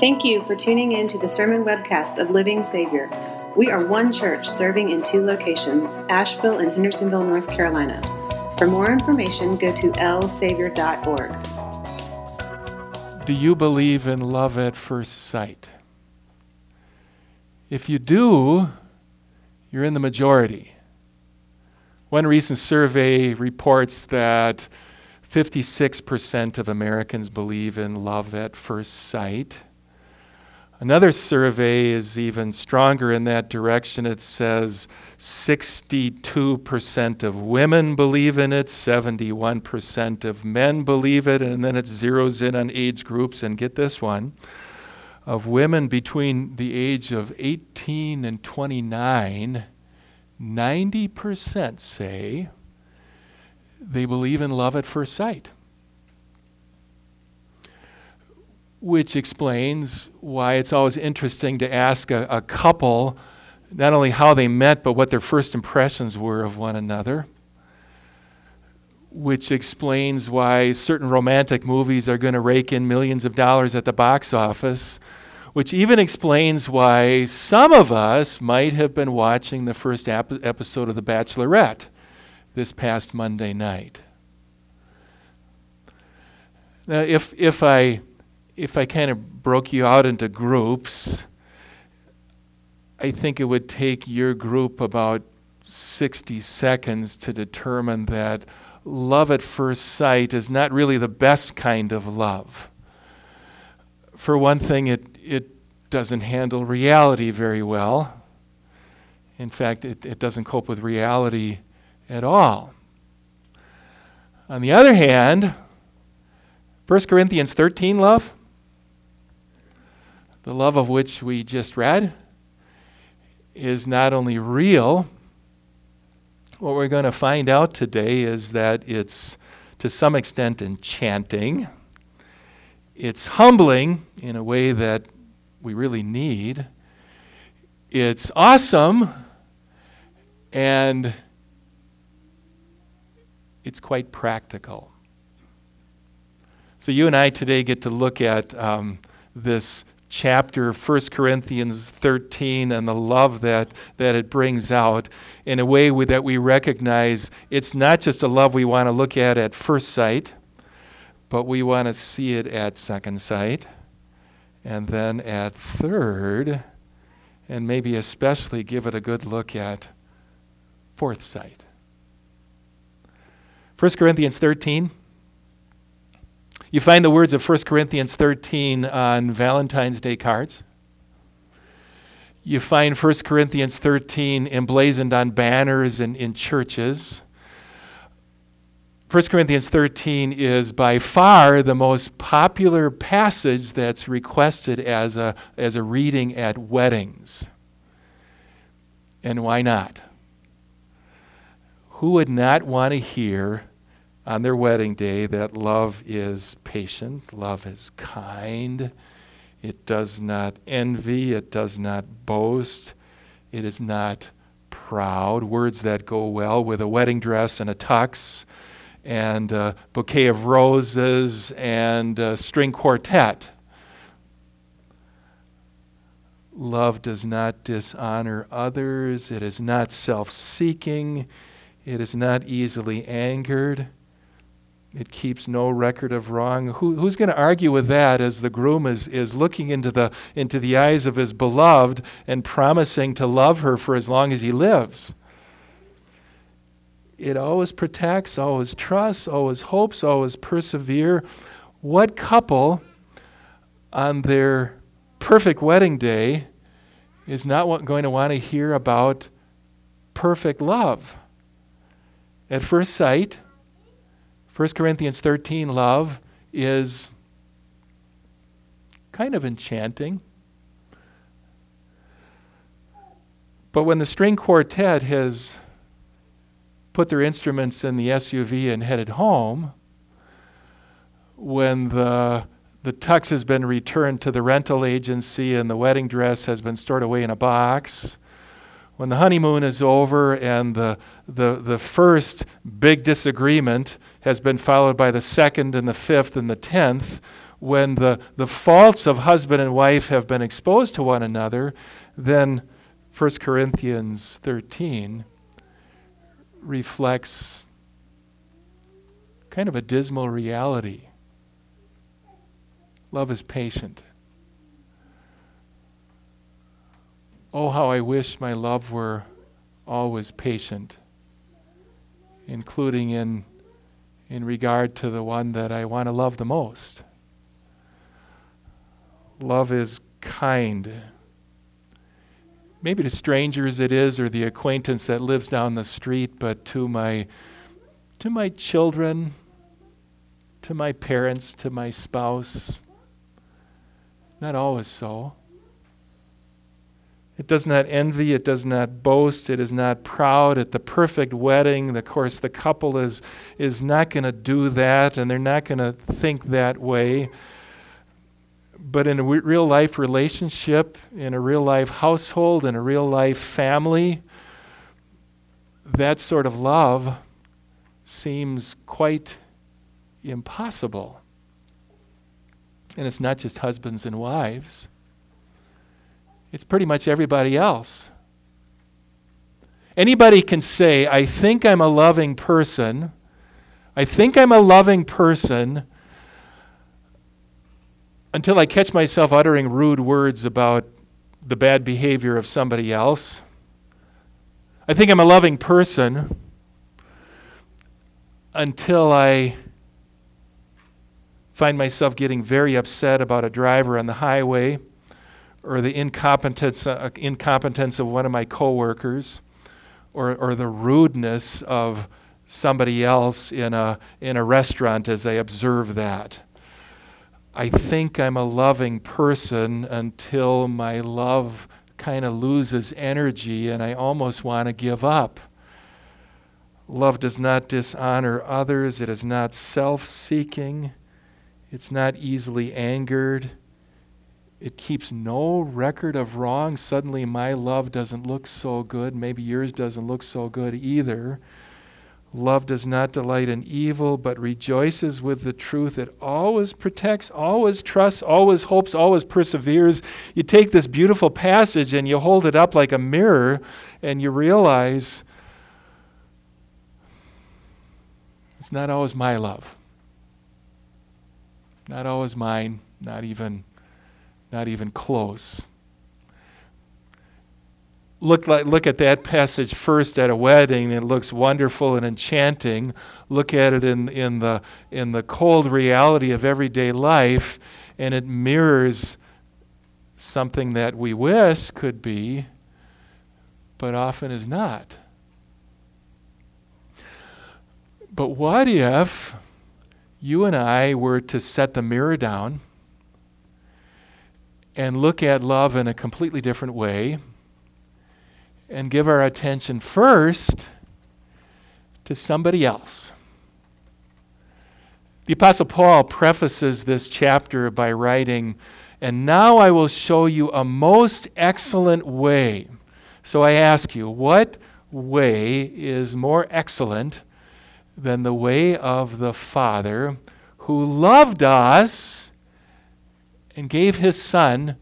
Thank you for tuning in to the sermon webcast of Living Savior. We are one church serving in two locations, Asheville and Hendersonville, North Carolina. For more information, go to lsavior.org. Do you believe in love at first sight? If you do, you're in the majority. One recent survey reports that 56% of Americans believe in love at first sight. Another survey is even stronger in that direction. It says 62% of women believe in it, 71% of men believe it, and then it zeroes in on age groups. And get this one of women between the age of 18 and 29, 90% say they believe in love at first sight. Which explains why it's always interesting to ask a, a, couple not only how they met, but what their first impressions were of one another. Which explains why certain romantic movies are going to rake in millions of dollars at the box office. Which even explains why some of us might have been watching the first ap- episode of The Bachelorette this past Monday night. Now, if, if I if I kind of broke you out into groups, I think it would take your group about 60 seconds to determine that love at first sight is not really the best kind of love. For one thing, it, it doesn't handle reality very well. In fact, it, it doesn't cope with reality at all. On the other hand, 1 Corinthians 13 love, the love of which we just read is not only real, what we're going to find out today is that it's to some extent enchanting. It's humbling in a way that we really need. It's awesome and it's quite practical. So, you and I today get to look at um, this chapter 1 corinthians 13 and the love that, that it brings out in a way that we recognize it's not just a love we want to look at at first sight but we want to see it at second sight and then at third and maybe especially give it a good look at fourth sight. 1 corinthians 13 you find the words of 1 Corinthians 13 on Valentine's Day cards. You find 1 Corinthians 13 emblazoned on banners and in churches. 1 Corinthians 13 is by far the most popular passage that's requested as a, as a reading at weddings. And why not? Who would not want to hear on their wedding day that love is patient, love is kind, it does not envy, it does not boast, it is not proud. Words that go well with a wedding dress and a tux and a bouquet of roses and a string quartet. Love does not dishonor others. It is not self seeking. It is not easily angered. It keeps no record of wrong. Who, who's going to argue with that as the groom is, is looking into the, into the eyes of his beloved and promising to love her for as long as he lives? It always protects, always trusts, always hopes, always persevere. What couple on their perfect wedding day is not going to want to hear about perfect love? At first sight, 1 Corinthians 13 love is kind of enchanting. But when the string quartet has put their instruments in the SUV and headed home, when the, the tux has been returned to the rental agency and the wedding dress has been stored away in a box, when the honeymoon is over and the, the, the first big disagreement has been followed by the second and the fifth and the tenth, when the, the faults of husband and wife have been exposed to one another, then 1 Corinthians 13 reflects kind of a dismal reality. Love is patient. Oh, how I wish my love were always patient, including in, in regard to the one that I want to love the most. Love is kind. Maybe to strangers it is, or the acquaintance that lives down the street, but to my, to my children, to my parents, to my spouse, not always so. It does not envy, it does not boast, it is not proud. At the perfect wedding, of course, the couple is, is not going to do that, and they're not going to think that way. But in a real life relationship, in a real life household, in a real life family, that sort of love seems quite impossible. And it's not just husbands and wives, it's pretty much everybody else. Anybody can say, I think I'm a loving person. I think I'm a loving person until I catch myself uttering rude words about the bad behavior of somebody else. I think I'm a loving person until I find myself getting very upset about a driver on the highway or the incompetence, uh, incompetence of one of my coworkers or, or the rudeness of somebody else in a, in a restaurant as I observe that. I think I'm a loving person until my love kind of loses energy and I almost want to give up. Love does not dishonor others, it is not self seeking. It's not easily angered. It keeps no record of wrong. Suddenly, my love doesn't look so good. Maybe yours doesn't look so good either. Love does not delight in evil, but rejoices with the truth. It always protects, always trusts, always hopes, always perseveres. You take this beautiful passage and you hold it up like a mirror, and you realize it's not always my love. Not always mine, not even, not even close. Look, like, look at that passage first at a wedding. It looks wonderful and enchanting. Look at it in, in, the, in the cold reality of everyday life, and it mirrors something that we wish could be, but often is not. But what if you and I were to set the mirror down and look at love in a completely different way and give our attention first to somebody else. The Apostle Paul prefaces this chapter by writing, And now I will show you a most excellent way. So I ask you, what way is more excellent than the way of the Father who loved us and gave his Son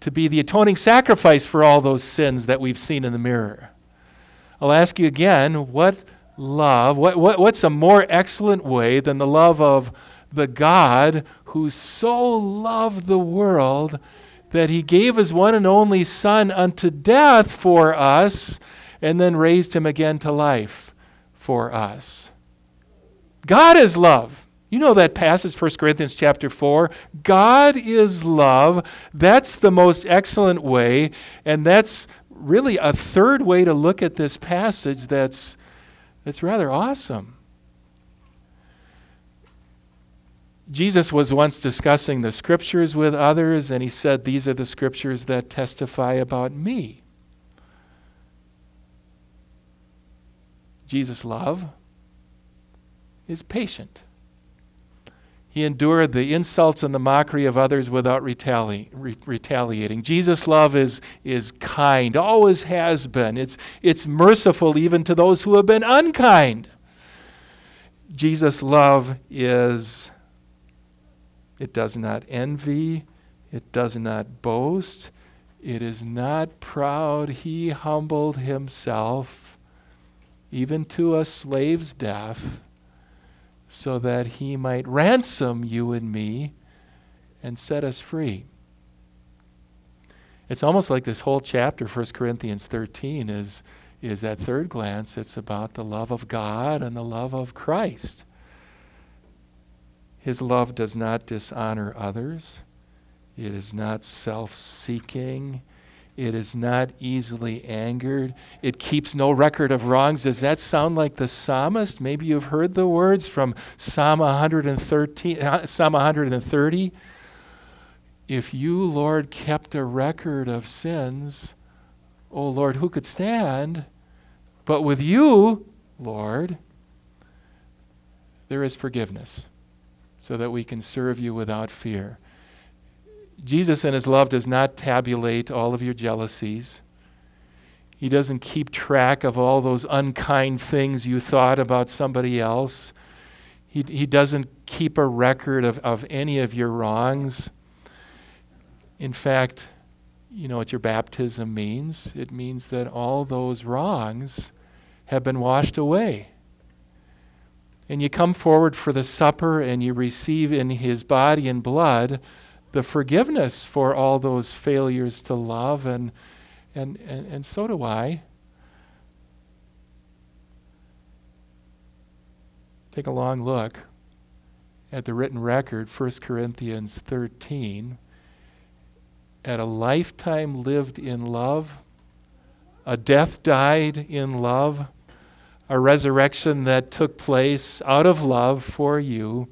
to be the atoning sacrifice for all those sins that we've seen in the mirror. I'll ask you again what love, what, what, what's a more excellent way than the love of the God who so loved the world that he gave his one and only Son unto death for us and then raised him again to life for us? God is love. You know that passage, 1 Corinthians chapter 4. God is love. That's the most excellent way. And that's really a third way to look at this passage that's, that's rather awesome. Jesus was once discussing the scriptures with others, and he said, These are the scriptures that testify about me. Jesus' love is patient. He endured the insults and the mockery of others without retali- re- retaliating. Jesus' love is, is kind, always has been. It's, it's merciful even to those who have been unkind. Jesus' love is, it does not envy, it does not boast, it is not proud. He humbled himself even to a slave's death so that he might ransom you and me and set us free. It's almost like this whole chapter, 1 Corinthians 13, is, is at third glance, it's about the love of God and the love of Christ. His love does not dishonor others. It is not self seeking. It is not easily angered. It keeps no record of wrongs. Does that sound like the psalmist? Maybe you've heard the words from Psalm 113, uh, Psalm 130. If you, Lord, kept a record of sins, oh Lord, who could stand? But with you, Lord, there is forgiveness so that we can serve you without fear. Jesus in his love does not tabulate all of your jealousies. He doesn't keep track of all those unkind things you thought about somebody else. He, he doesn't keep a record of, of any of your wrongs. In fact, you know what your baptism means? It means that all those wrongs have been washed away. And you come forward for the supper and you receive in his body and blood the forgiveness for all those failures to love, and, and, and, and so do I. Take a long look at the written record, 1 Corinthians 13, at a lifetime lived in love, a death died in love, a resurrection that took place out of love for you.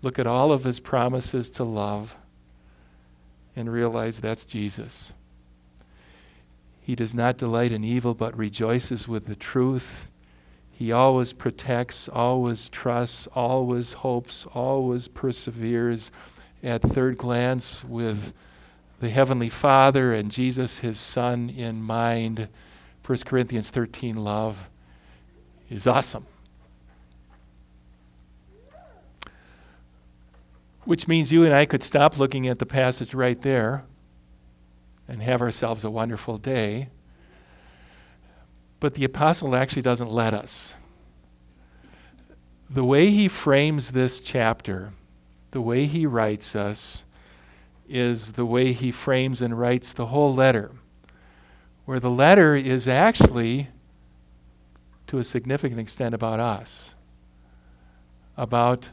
Look at all of his promises to love and realize that's Jesus. He does not delight in evil, but rejoices with the truth. He always protects, always trusts, always hopes, always perseveres. At third glance, with the Heavenly Father and Jesus, His Son, in mind, 1 Corinthians 13 love is awesome. Which means you and I could stop looking at the passage right there and have ourselves a wonderful day. But the apostle actually doesn't let us. The way he frames this chapter, the way he writes us, is the way he frames and writes the whole letter, where the letter is actually, to a significant extent, about us, about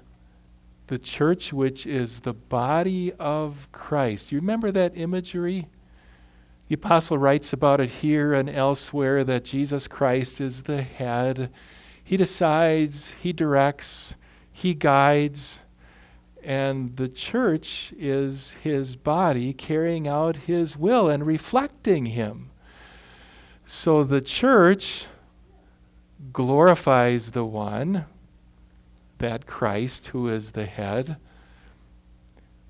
the church, which is the body of Christ. You remember that imagery? The apostle writes about it here and elsewhere that Jesus Christ is the head. He decides, he directs, he guides, and the church is his body carrying out his will and reflecting him. So the church glorifies the one that Christ, who is the head,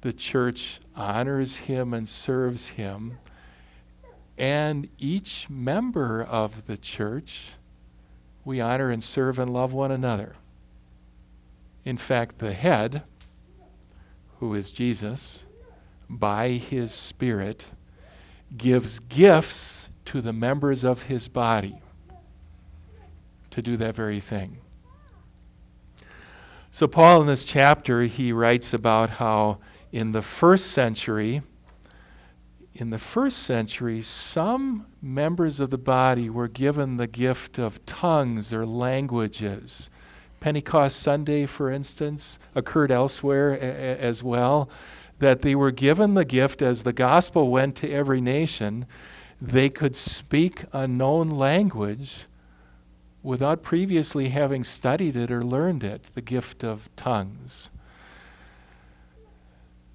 the church honors him and serves him, and each member of the church, we honor and serve and love one another. In fact, the head, who is Jesus, by his Spirit, gives gifts to the members of his body to do that very thing. So, Paul, in this chapter, he writes about how in the first century, in the first century, some members of the body were given the gift of tongues or languages. Pentecost Sunday, for instance, occurred elsewhere a- as well, that they were given the gift as the gospel went to every nation, they could speak a known language without previously having studied it or learned it, the gift of tongues.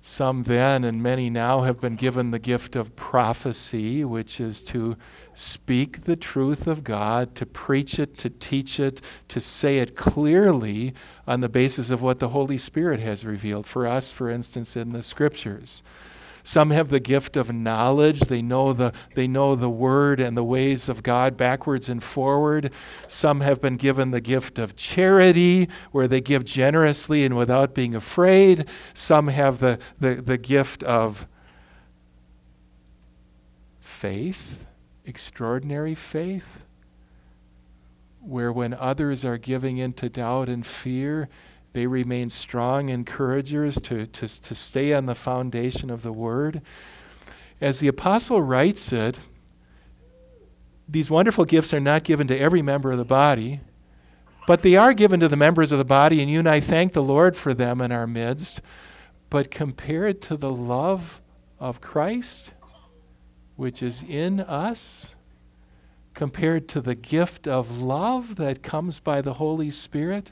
Some then and many now have been given the gift of prophecy, which is to speak the truth of God, to preach it, to teach it, to say it clearly on the basis of what the Holy Spirit has revealed for us, for instance, in the scriptures. Some have the gift of knowledge. They know the, they know the word and the ways of God backwards and forward. Some have been given the gift of charity, where they give generously and without being afraid. Some have the, the, the gift of faith, extraordinary faith, where when others are giving into doubt and fear, they remain strong encouragers to, to, to stay on the foundation of the Word. As the apostle writes it, these wonderful gifts are not given to every member of the body, but they are given to the members of the body, and you and I thank the Lord for them in our midst. But compared to the love of Christ, which is in us, compared to the gift of love that comes by the Holy Spirit?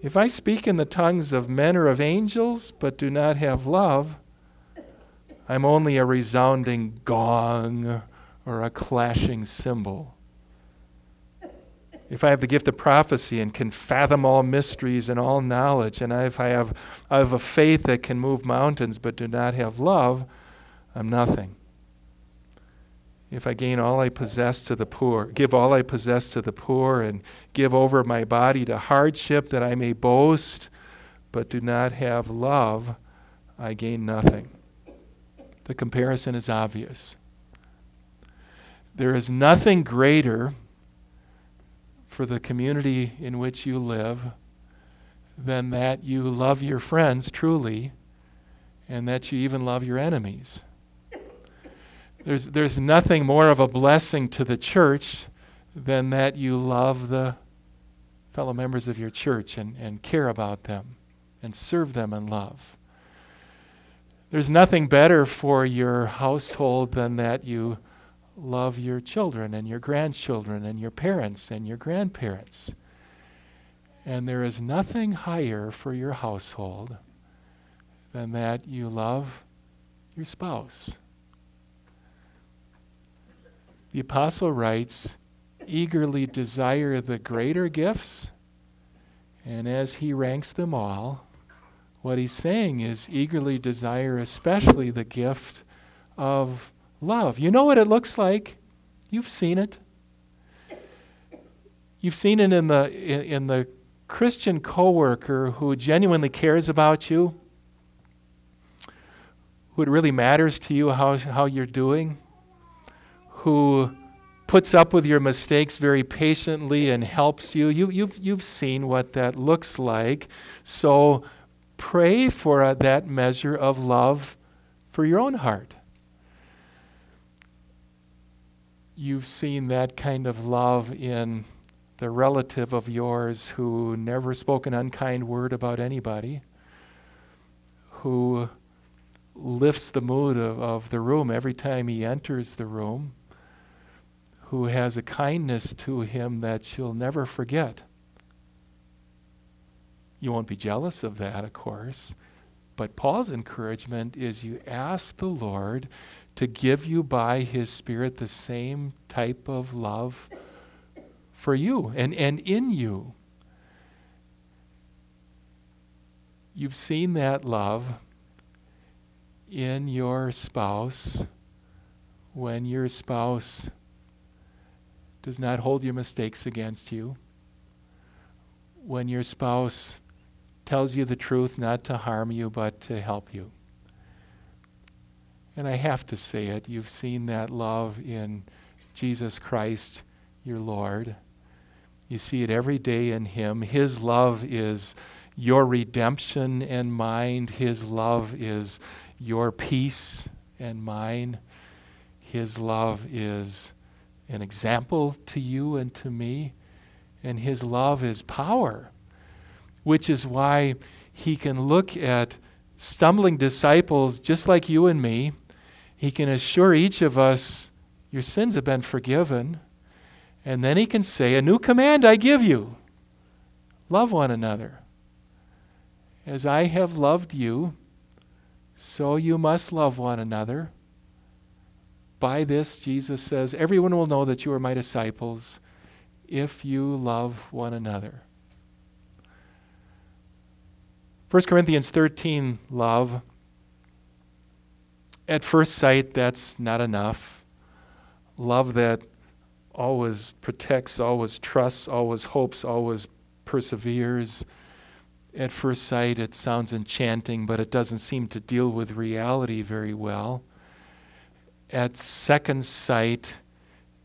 If I speak in the tongues of men or of angels, but do not have love, I'm only a resounding gong or a clashing cymbal. If I have the gift of prophecy and can fathom all mysteries and all knowledge, and if I have, I have a faith that can move mountains but do not have love, I'm nothing. If I gain all I possess to the poor, give all I possess to the poor, and give over my body to hardship that I may boast, but do not have love, I gain nothing. The comparison is obvious. There is nothing greater for the community in which you live than that you love your friends truly and that you even love your enemies. There's, there's nothing more of a blessing to the church than that you love the fellow members of your church and, and care about them and serve them in love. There's nothing better for your household than that you love your children and your grandchildren and your parents and your grandparents. And there is nothing higher for your household than that you love your spouse. The apostle writes, eagerly desire the greater gifts, and as he ranks them all, what he's saying is eagerly desire especially the gift of love. You know what it looks like? You've seen it. You've seen it in the in, the Christian coworker who genuinely cares about you, who it really matters to you how, how you're doing, who puts up with your mistakes very patiently and helps you. you you've, you've seen what that looks like. So pray for uh, that measure of love for your own heart. you've seen that kind of love in the relative of yours who never spoke an unkind word about anybody, who lifts the mood of, of the room every time he enters the room, who has a kindness to him that you'll never forget. You won't be jealous of that, of course. But Paul's encouragement is you ask the Lord to give you by His Spirit the same type of love for you and, and in you. You've seen that love in your spouse when your spouse does not hold your mistakes against you, when your spouse tells you the truth not to harm you but to help you. And I have to say it, you've seen that love in Jesus Christ, your Lord. You see it every day in Him. His love is your redemption and mine. His love is your peace and mine. His love is an example to you and to me. And His love is power, which is why He can look at stumbling disciples just like you and me he can assure each of us, Your sins have been forgiven. And then he can say, A new command I give you love one another. As I have loved you, so you must love one another. By this, Jesus says, everyone will know that you are my disciples if you love one another. 1 Corinthians 13, love. At first sight, that's not enough. Love that always protects, always trusts, always hopes, always perseveres. At first sight, it sounds enchanting, but it doesn't seem to deal with reality very well. At second sight,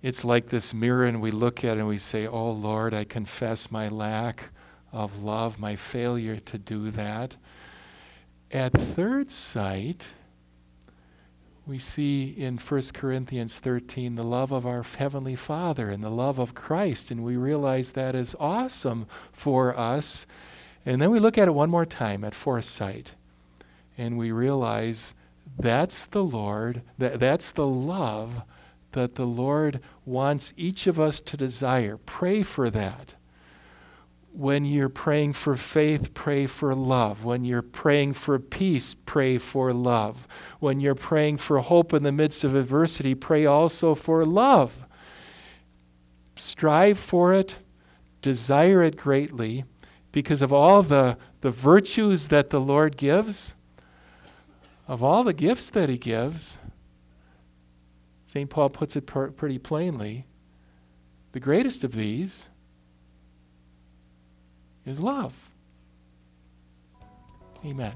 it's like this mirror, and we look at it and we say, Oh Lord, I confess my lack of love, my failure to do that. At third sight, we see in 1 Corinthians 13 the love of our Heavenly Father and the love of Christ, and we realize that is awesome for us. And then we look at it one more time at fourth sight, and we realize that's the Lord, that, that's the love that the Lord wants each of us to desire. Pray for that when you're praying for faith, pray for love. When you're praying for peace, pray for love. When you're praying for hope in the midst of adversity, pray also for love. Strive for it, desire it greatly, because of all the, the virtues that the Lord gives, of all the gifts that He gives. St. Paul puts it pretty plainly. The greatest of these is love. Amen.